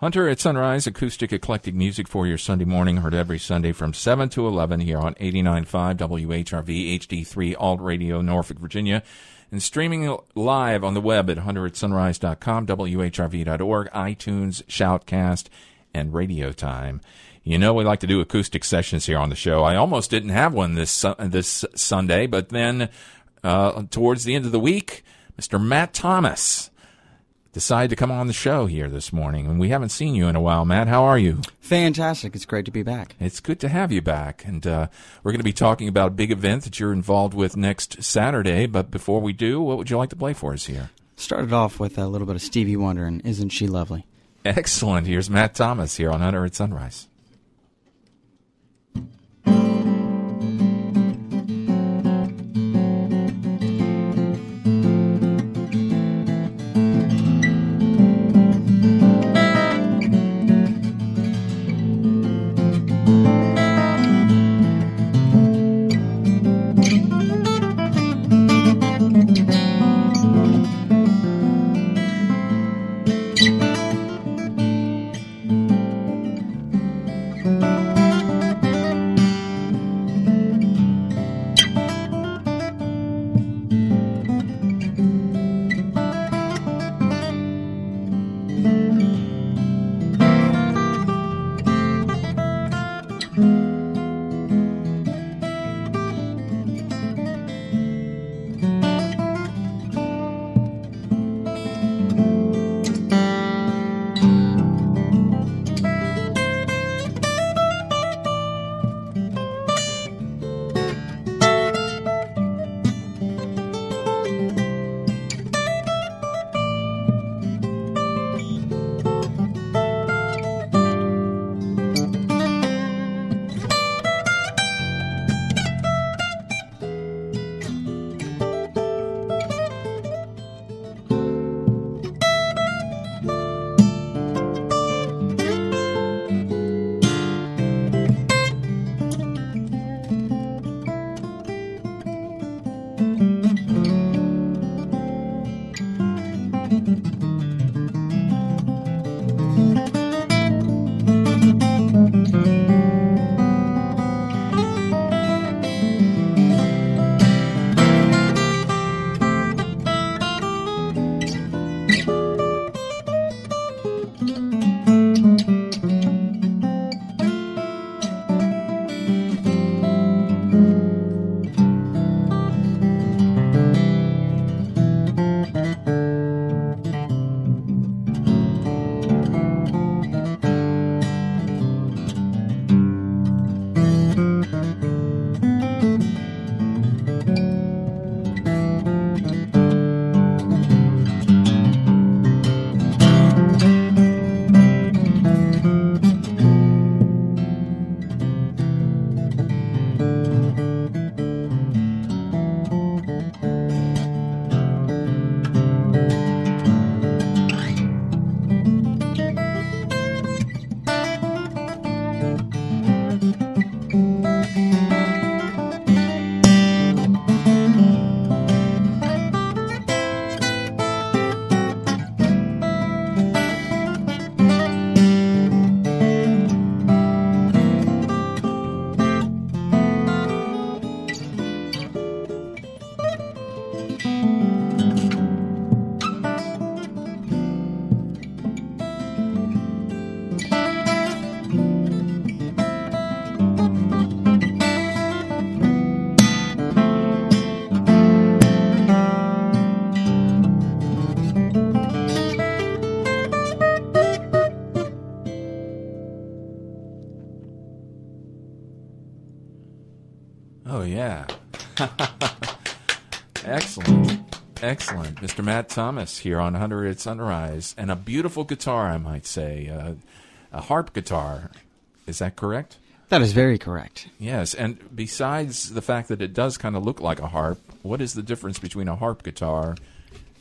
Hunter at Sunrise, acoustic eclectic music for your Sunday morning, heard every Sunday from 7 to 11 here on 89.5 WHRV HD3 Alt Radio, Norfolk, Virginia, and streaming live on the web at hunteratsunrise.com, WHRV.org, iTunes, Shoutcast, and Radio Time. You know, we like to do acoustic sessions here on the show. I almost didn't have one this, this Sunday, but then uh, towards the end of the week, Mr. Matt Thomas decided to come on the show here this morning. And we haven't seen you in a while, Matt. How are you? Fantastic. It's great to be back. It's good to have you back. And uh, we're going to be talking about a big event that you're involved with next Saturday. But before we do, what would you like to play for us here? Started off with a little bit of Stevie Wonder and Isn't She Lovely? Excellent. Here's Matt Thomas here on Hunter at Sunrise. Excellent. Mr. Matt Thomas here on Hunter at Sunrise. And a beautiful guitar, I might say. Uh, a harp guitar. Is that correct? That is very correct. Yes. And besides the fact that it does kind of look like a harp, what is the difference between a harp guitar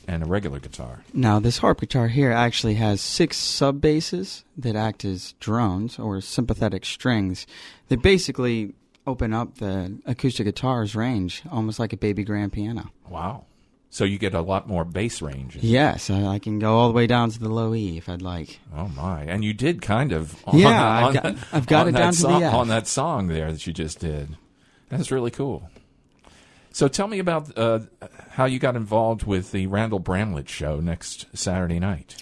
and a regular guitar? Now, this harp guitar here actually has six sub basses that act as drones or sympathetic strings. They basically open up the acoustic guitar's range almost like a baby grand piano. Wow. So you get a lot more bass range. Yes, I, I can go all the way down to the low E if I'd like. Oh my! And you did kind of. On, Yeah, on I've got- that- I've got it down to the song, F. on that song there that you just did. That's really cool. So tell me about uh, how you got involved with the Randall Bramlett show next Saturday night.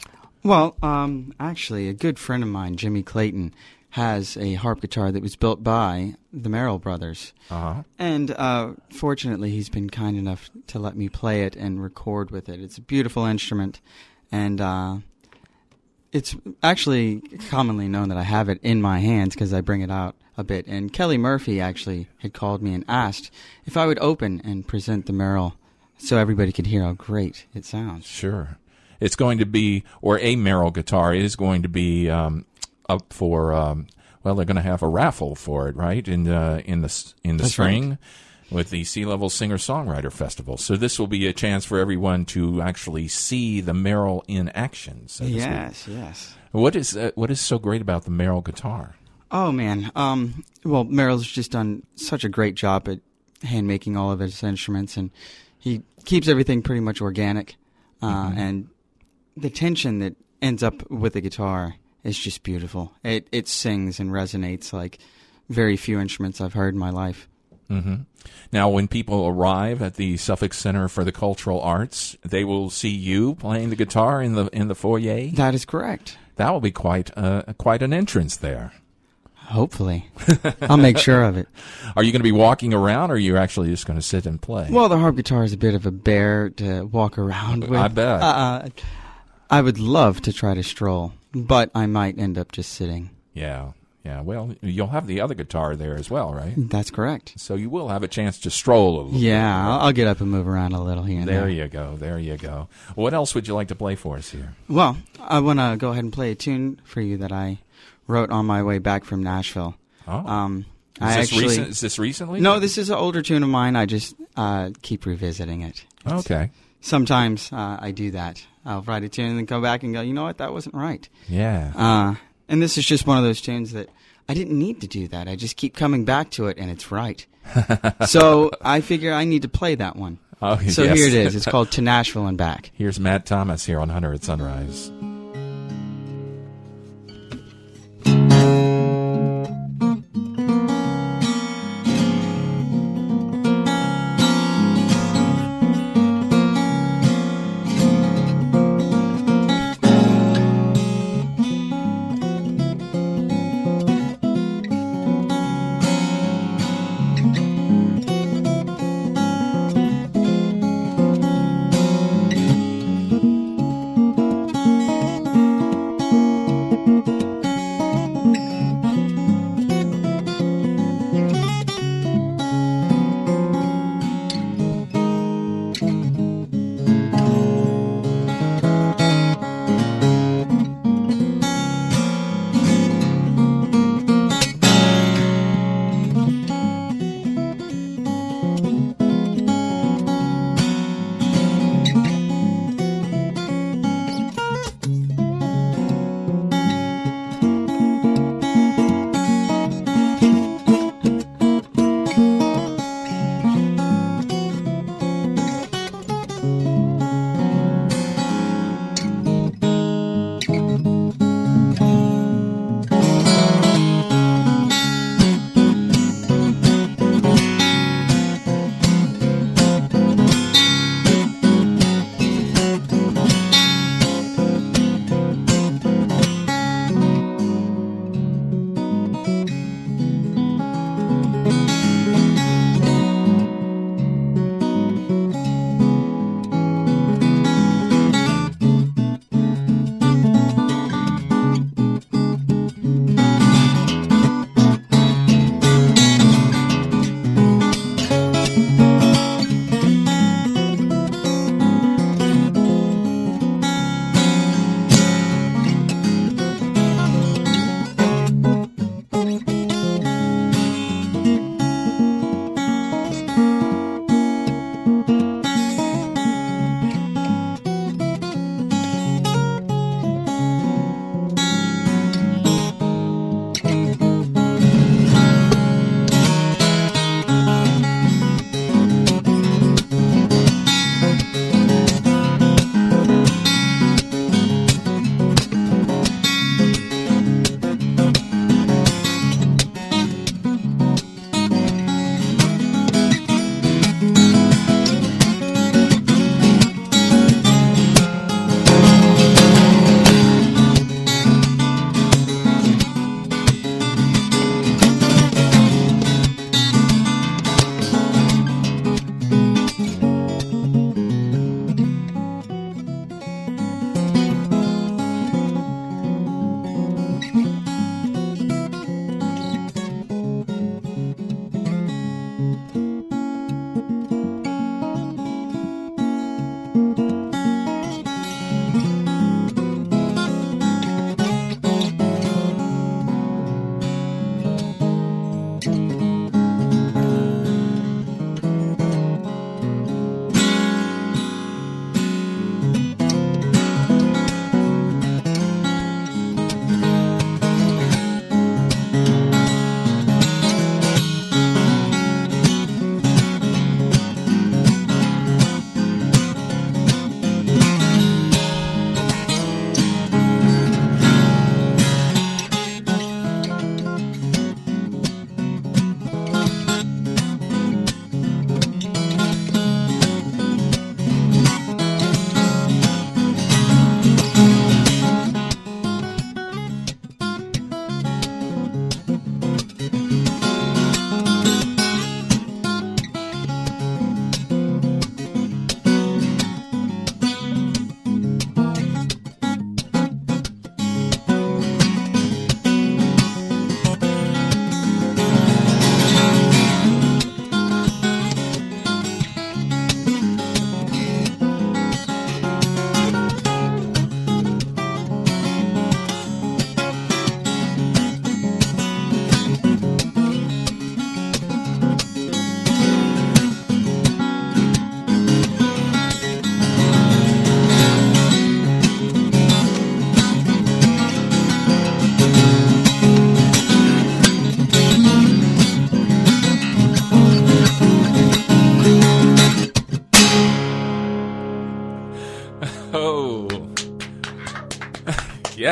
Well, um, actually, a good friend of mine, Jimmy Clayton, has a harp guitar that was built by the Merrill brothers. Uh huh. And uh, fortunately, he's been kind enough to let me play it and record with it. It's a beautiful instrument, and uh, it's actually commonly known that I have it in my hands because I bring it out a bit. And Kelly Murphy actually had called me and asked if I would open and present the Merrill so everybody could hear how great it sounds. Sure. It's going to be, or a Merrill guitar is going to be um, up for. Um, well, they're going to have a raffle for it, right? In the in the in the That's spring. With the Sea Level Singer Songwriter Festival. So, this will be a chance for everyone to actually see the Merrill in action. So. Yes, yes. What is uh, what is so great about the Merrill guitar? Oh man. Um, well, Merrill's just done such a great job at hand making all of his instruments, and he keeps everything pretty much organic. Uh, And the tension that ends up with the guitar is just beautiful. It it sings and resonates like very few instruments I've heard in my life. hmm Now, when people arrive at the Suffolk Center for the Cultural Arts, they will see you playing the guitar in the in the foyer. That is correct. That will be quite uh, quite an entrance there. Hopefully, I'll make sure of it. Are you going to be walking around, or are you actually just going to sit and play? Well, the harp guitar is a bit of a bear to walk around with. I bet. Uh, I would love to try to stroll, but I might end up just sitting. yeah, yeah. Well, you'll have the other guitar there as well, right? That's correct. So you will have a chance to stroll a little. Yeah. I'll, I'll get up and move around a little here and There there. you go. There you go. What else would you like to play for us here? Well, I want to go ahead and play a tune for you that I wrote on my way back from Nashville. Oh, Um, is I this actually recent? Is this recently? no, this is an older tune of mine. I just uh, keep revisiting it. It's- Okay. Sometimes uh, I do that. I'll write a tune and then come back and go, you know what, that wasn't right. Yeah. Uh, and this is just one of those tunes that I didn't need to do that. I just keep coming back to it and it's right. so I figure I need to play that one. Oh, So yes. here it is. It's called To Nashville and Back. Here's Matt Thomas here on Hunter at Sunrise.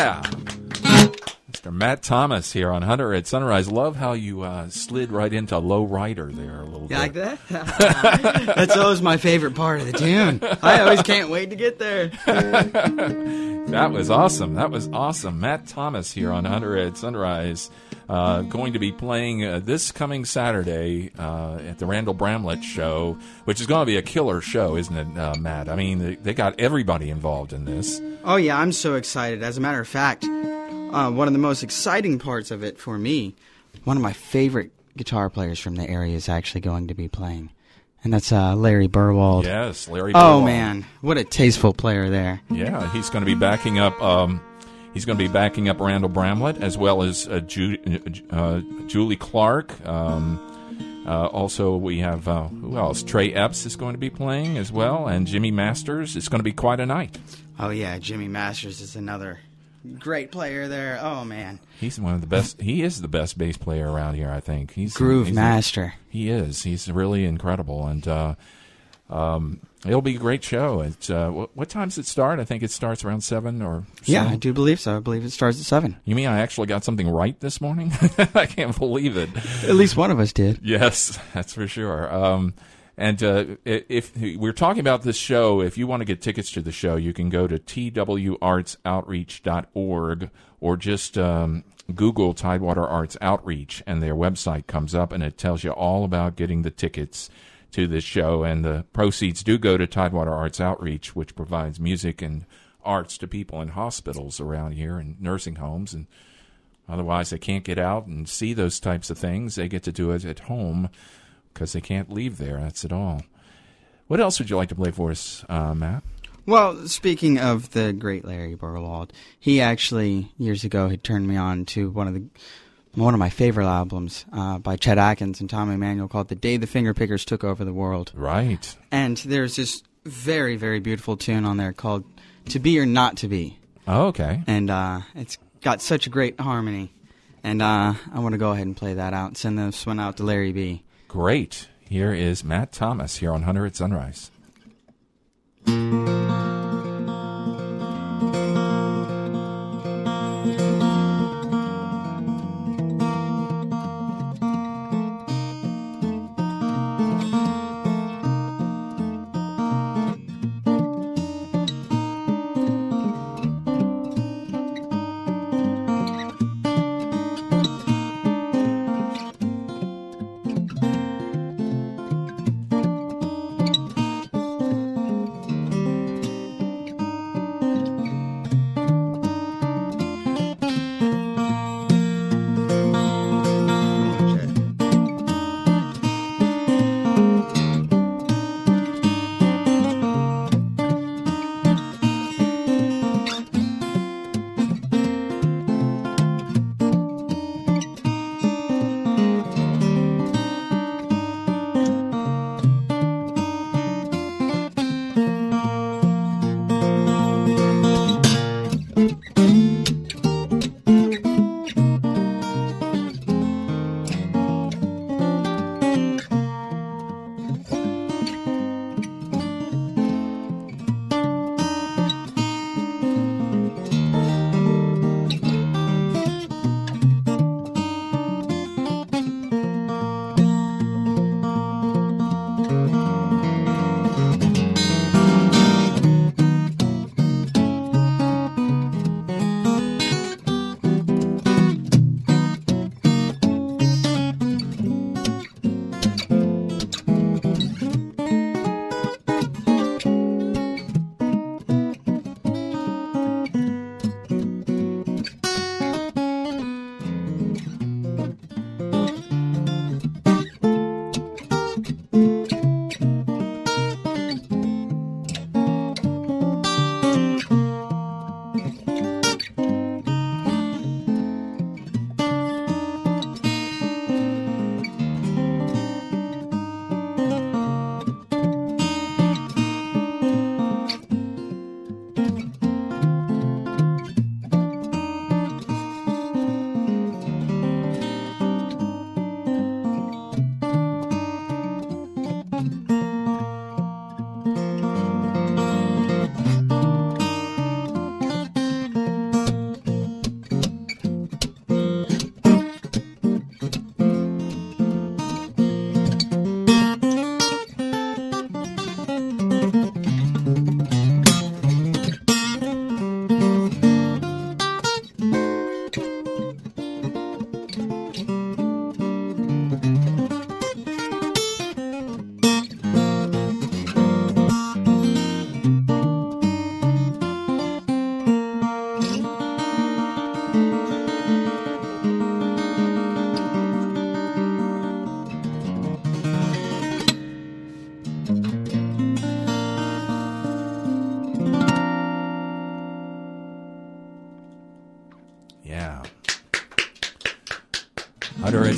Yeah. Mr. Matt Thomas here on Hunter at Sunrise. Love how you uh, slid right into low rider there a little You like bit. that? That's always my favorite part of the tune. I always can't wait to get there. That was awesome. That was awesome. Matt Thomas here on Hunter at Sunrise. Uh, going to be playing uh, this coming Saturday uh, at the Randall Bramlett show, which is going to be a killer show, isn't it, uh, Matt? I mean, they, they got everybody involved in this. Oh yeah, I'm so excited. As a matter of fact, uh, one of the most exciting parts of it for me, one of my favorite guitar players from the area is actually going to be playing, and that's uh, Larry Burwald. Yes, Larry. Burwald. Oh man, what a tasteful player there. Yeah, he's going to be backing up. Um, he's going to be backing up Randall Bramlett as well as uh, Ju- uh, Julie Clark. Um, uh, also, we have uh, who else? Trey Epps is going to be playing as well, and Jimmy Masters. It's going to be quite a night. Oh yeah, Jimmy Masters is another great player there. Oh man, He's one of the best. He is the best bass player around here. I think he's groove he's master. he is. He's really incredible, and uh, um, it'll be a great show. It's uh, what, what time does it start? I think it starts around seven or Yeah. I do believe so. I believe it starts at seven. You mean I actually got something right this morning? I can't believe it. At least one of us did. Yes, that's for sure. Um, and uh, if we're talking about this show, if you want to get tickets to the show, you can go to twartsoutreach.org or just um, Google Tidewater Arts Outreach, and their website comes up, and it tells you all about getting the tickets to this show. And the proceeds do go to Tidewater Arts Outreach, which provides music and arts to people in hospitals around here and nursing homes and Otherwise, they can't get out and see those types of things. They get to do it at home because they can't leave there. That's it all. What else would you like to play for us, uh, Matt? Well, speaking of the great Larry Burwald, he actually years ago had turned me on to one of the one of my favorite albums uh, by Chet Atkins and Tom Emmanuel called "The Day the Fingerpickers Took Over the World." Right. And there's this very very beautiful tune on there called "To Be or Not to Be," Oh, okay. and uh, it's got such a great harmony. And uh, I want to go ahead and play that out and send this one out to Larry B. Great. Here is Matt Thomas here on Hunter at Sunrise.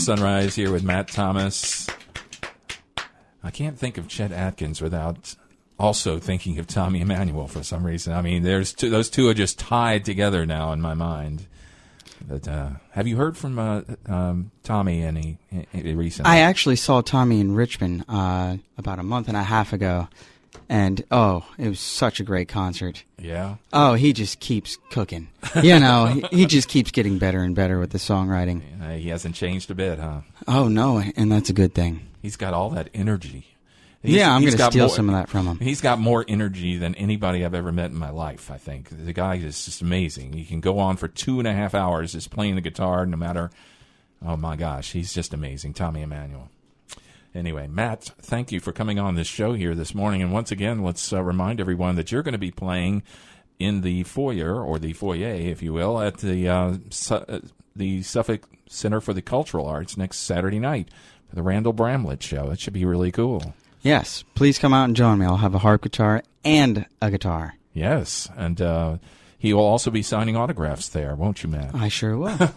Sunrise here with Matt Thomas. I can't think of Chet Atkins without also thinking of Tommy Emmanuel for some reason. I mean, there's two, those two are just tied together now in my mind. But uh, have you heard from uh, um, Tommy any, any recently? I actually saw Tommy in Richmond uh, about a month and a half ago, and oh, it was such a great concert. yeah. Oh, he just keeps cooking. You know, he, he just keeps getting better and better with the songwriting. Uh, he hasn't changed a bit, huh? Oh no, and that's a good thing. He's got all that energy. He's- yeah, I'm going to steal more- some of that from him. He's got more energy than anybody I've ever met in my life. I think the guy is just amazing. He can go on for two and a half hours just playing the guitar, no matter. Oh my gosh, he's just amazing, Tommy Emmanuel. Anyway, Matt, thank you for coming on this show here this morning. And once again, let's uh, remind everyone that you're going to be playing in the foyer or the foyer, if you will, at the uh, Su- uh, the Suffolk Center for the Cultural Arts next Saturday night for the Randall Bramlett show. It should be really cool. Yes, please come out and join me. I'll have a harp guitar and a guitar. Yes, and uh, he will also be signing autographs there, won't you, Matt? I sure will.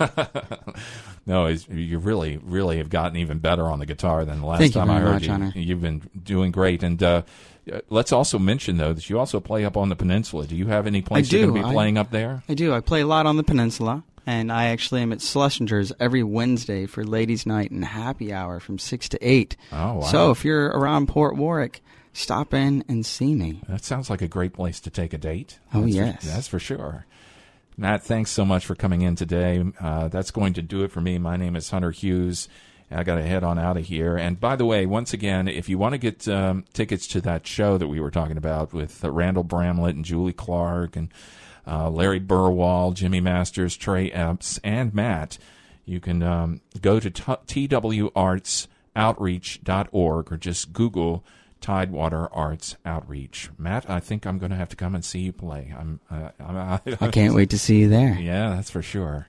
No, you really, really have gotten even better on the guitar than the last Thank you time I heard much, you. Hunter. You've been doing great, and uh, let's also mention though that you also play up on the peninsula. Do you have any place you're going to be I- playing up there? I do. I play a lot on the peninsula, and I actually am at Schlesinger's every Wednesday for ladies' night and happy hour from six to eight. Oh, wow. So if you're around Port Warwick, stop in and see me. That sounds like a great place to take a date. Oh, That's for- yes. that's for sure. Matt, thanks so much for coming in today. Uh, that's going to do it for me. My name is Hunter Hughes. I got to head on out of here. And by the way, once again, if you want to get um, tickets to that show that we were talking about with uh, Randall Bramlett and Julie Clark and uh, Larry Burwell, Jimmy Masters, Trey Epps, and Matt, you can um, go to t- twartsoutreach.org or just Google Tidewater Arts Outreach. Matt, I think I'm going to have to come and see you play. I'm, uh, I'm I can't wait to see you there. yeah, that's for sure.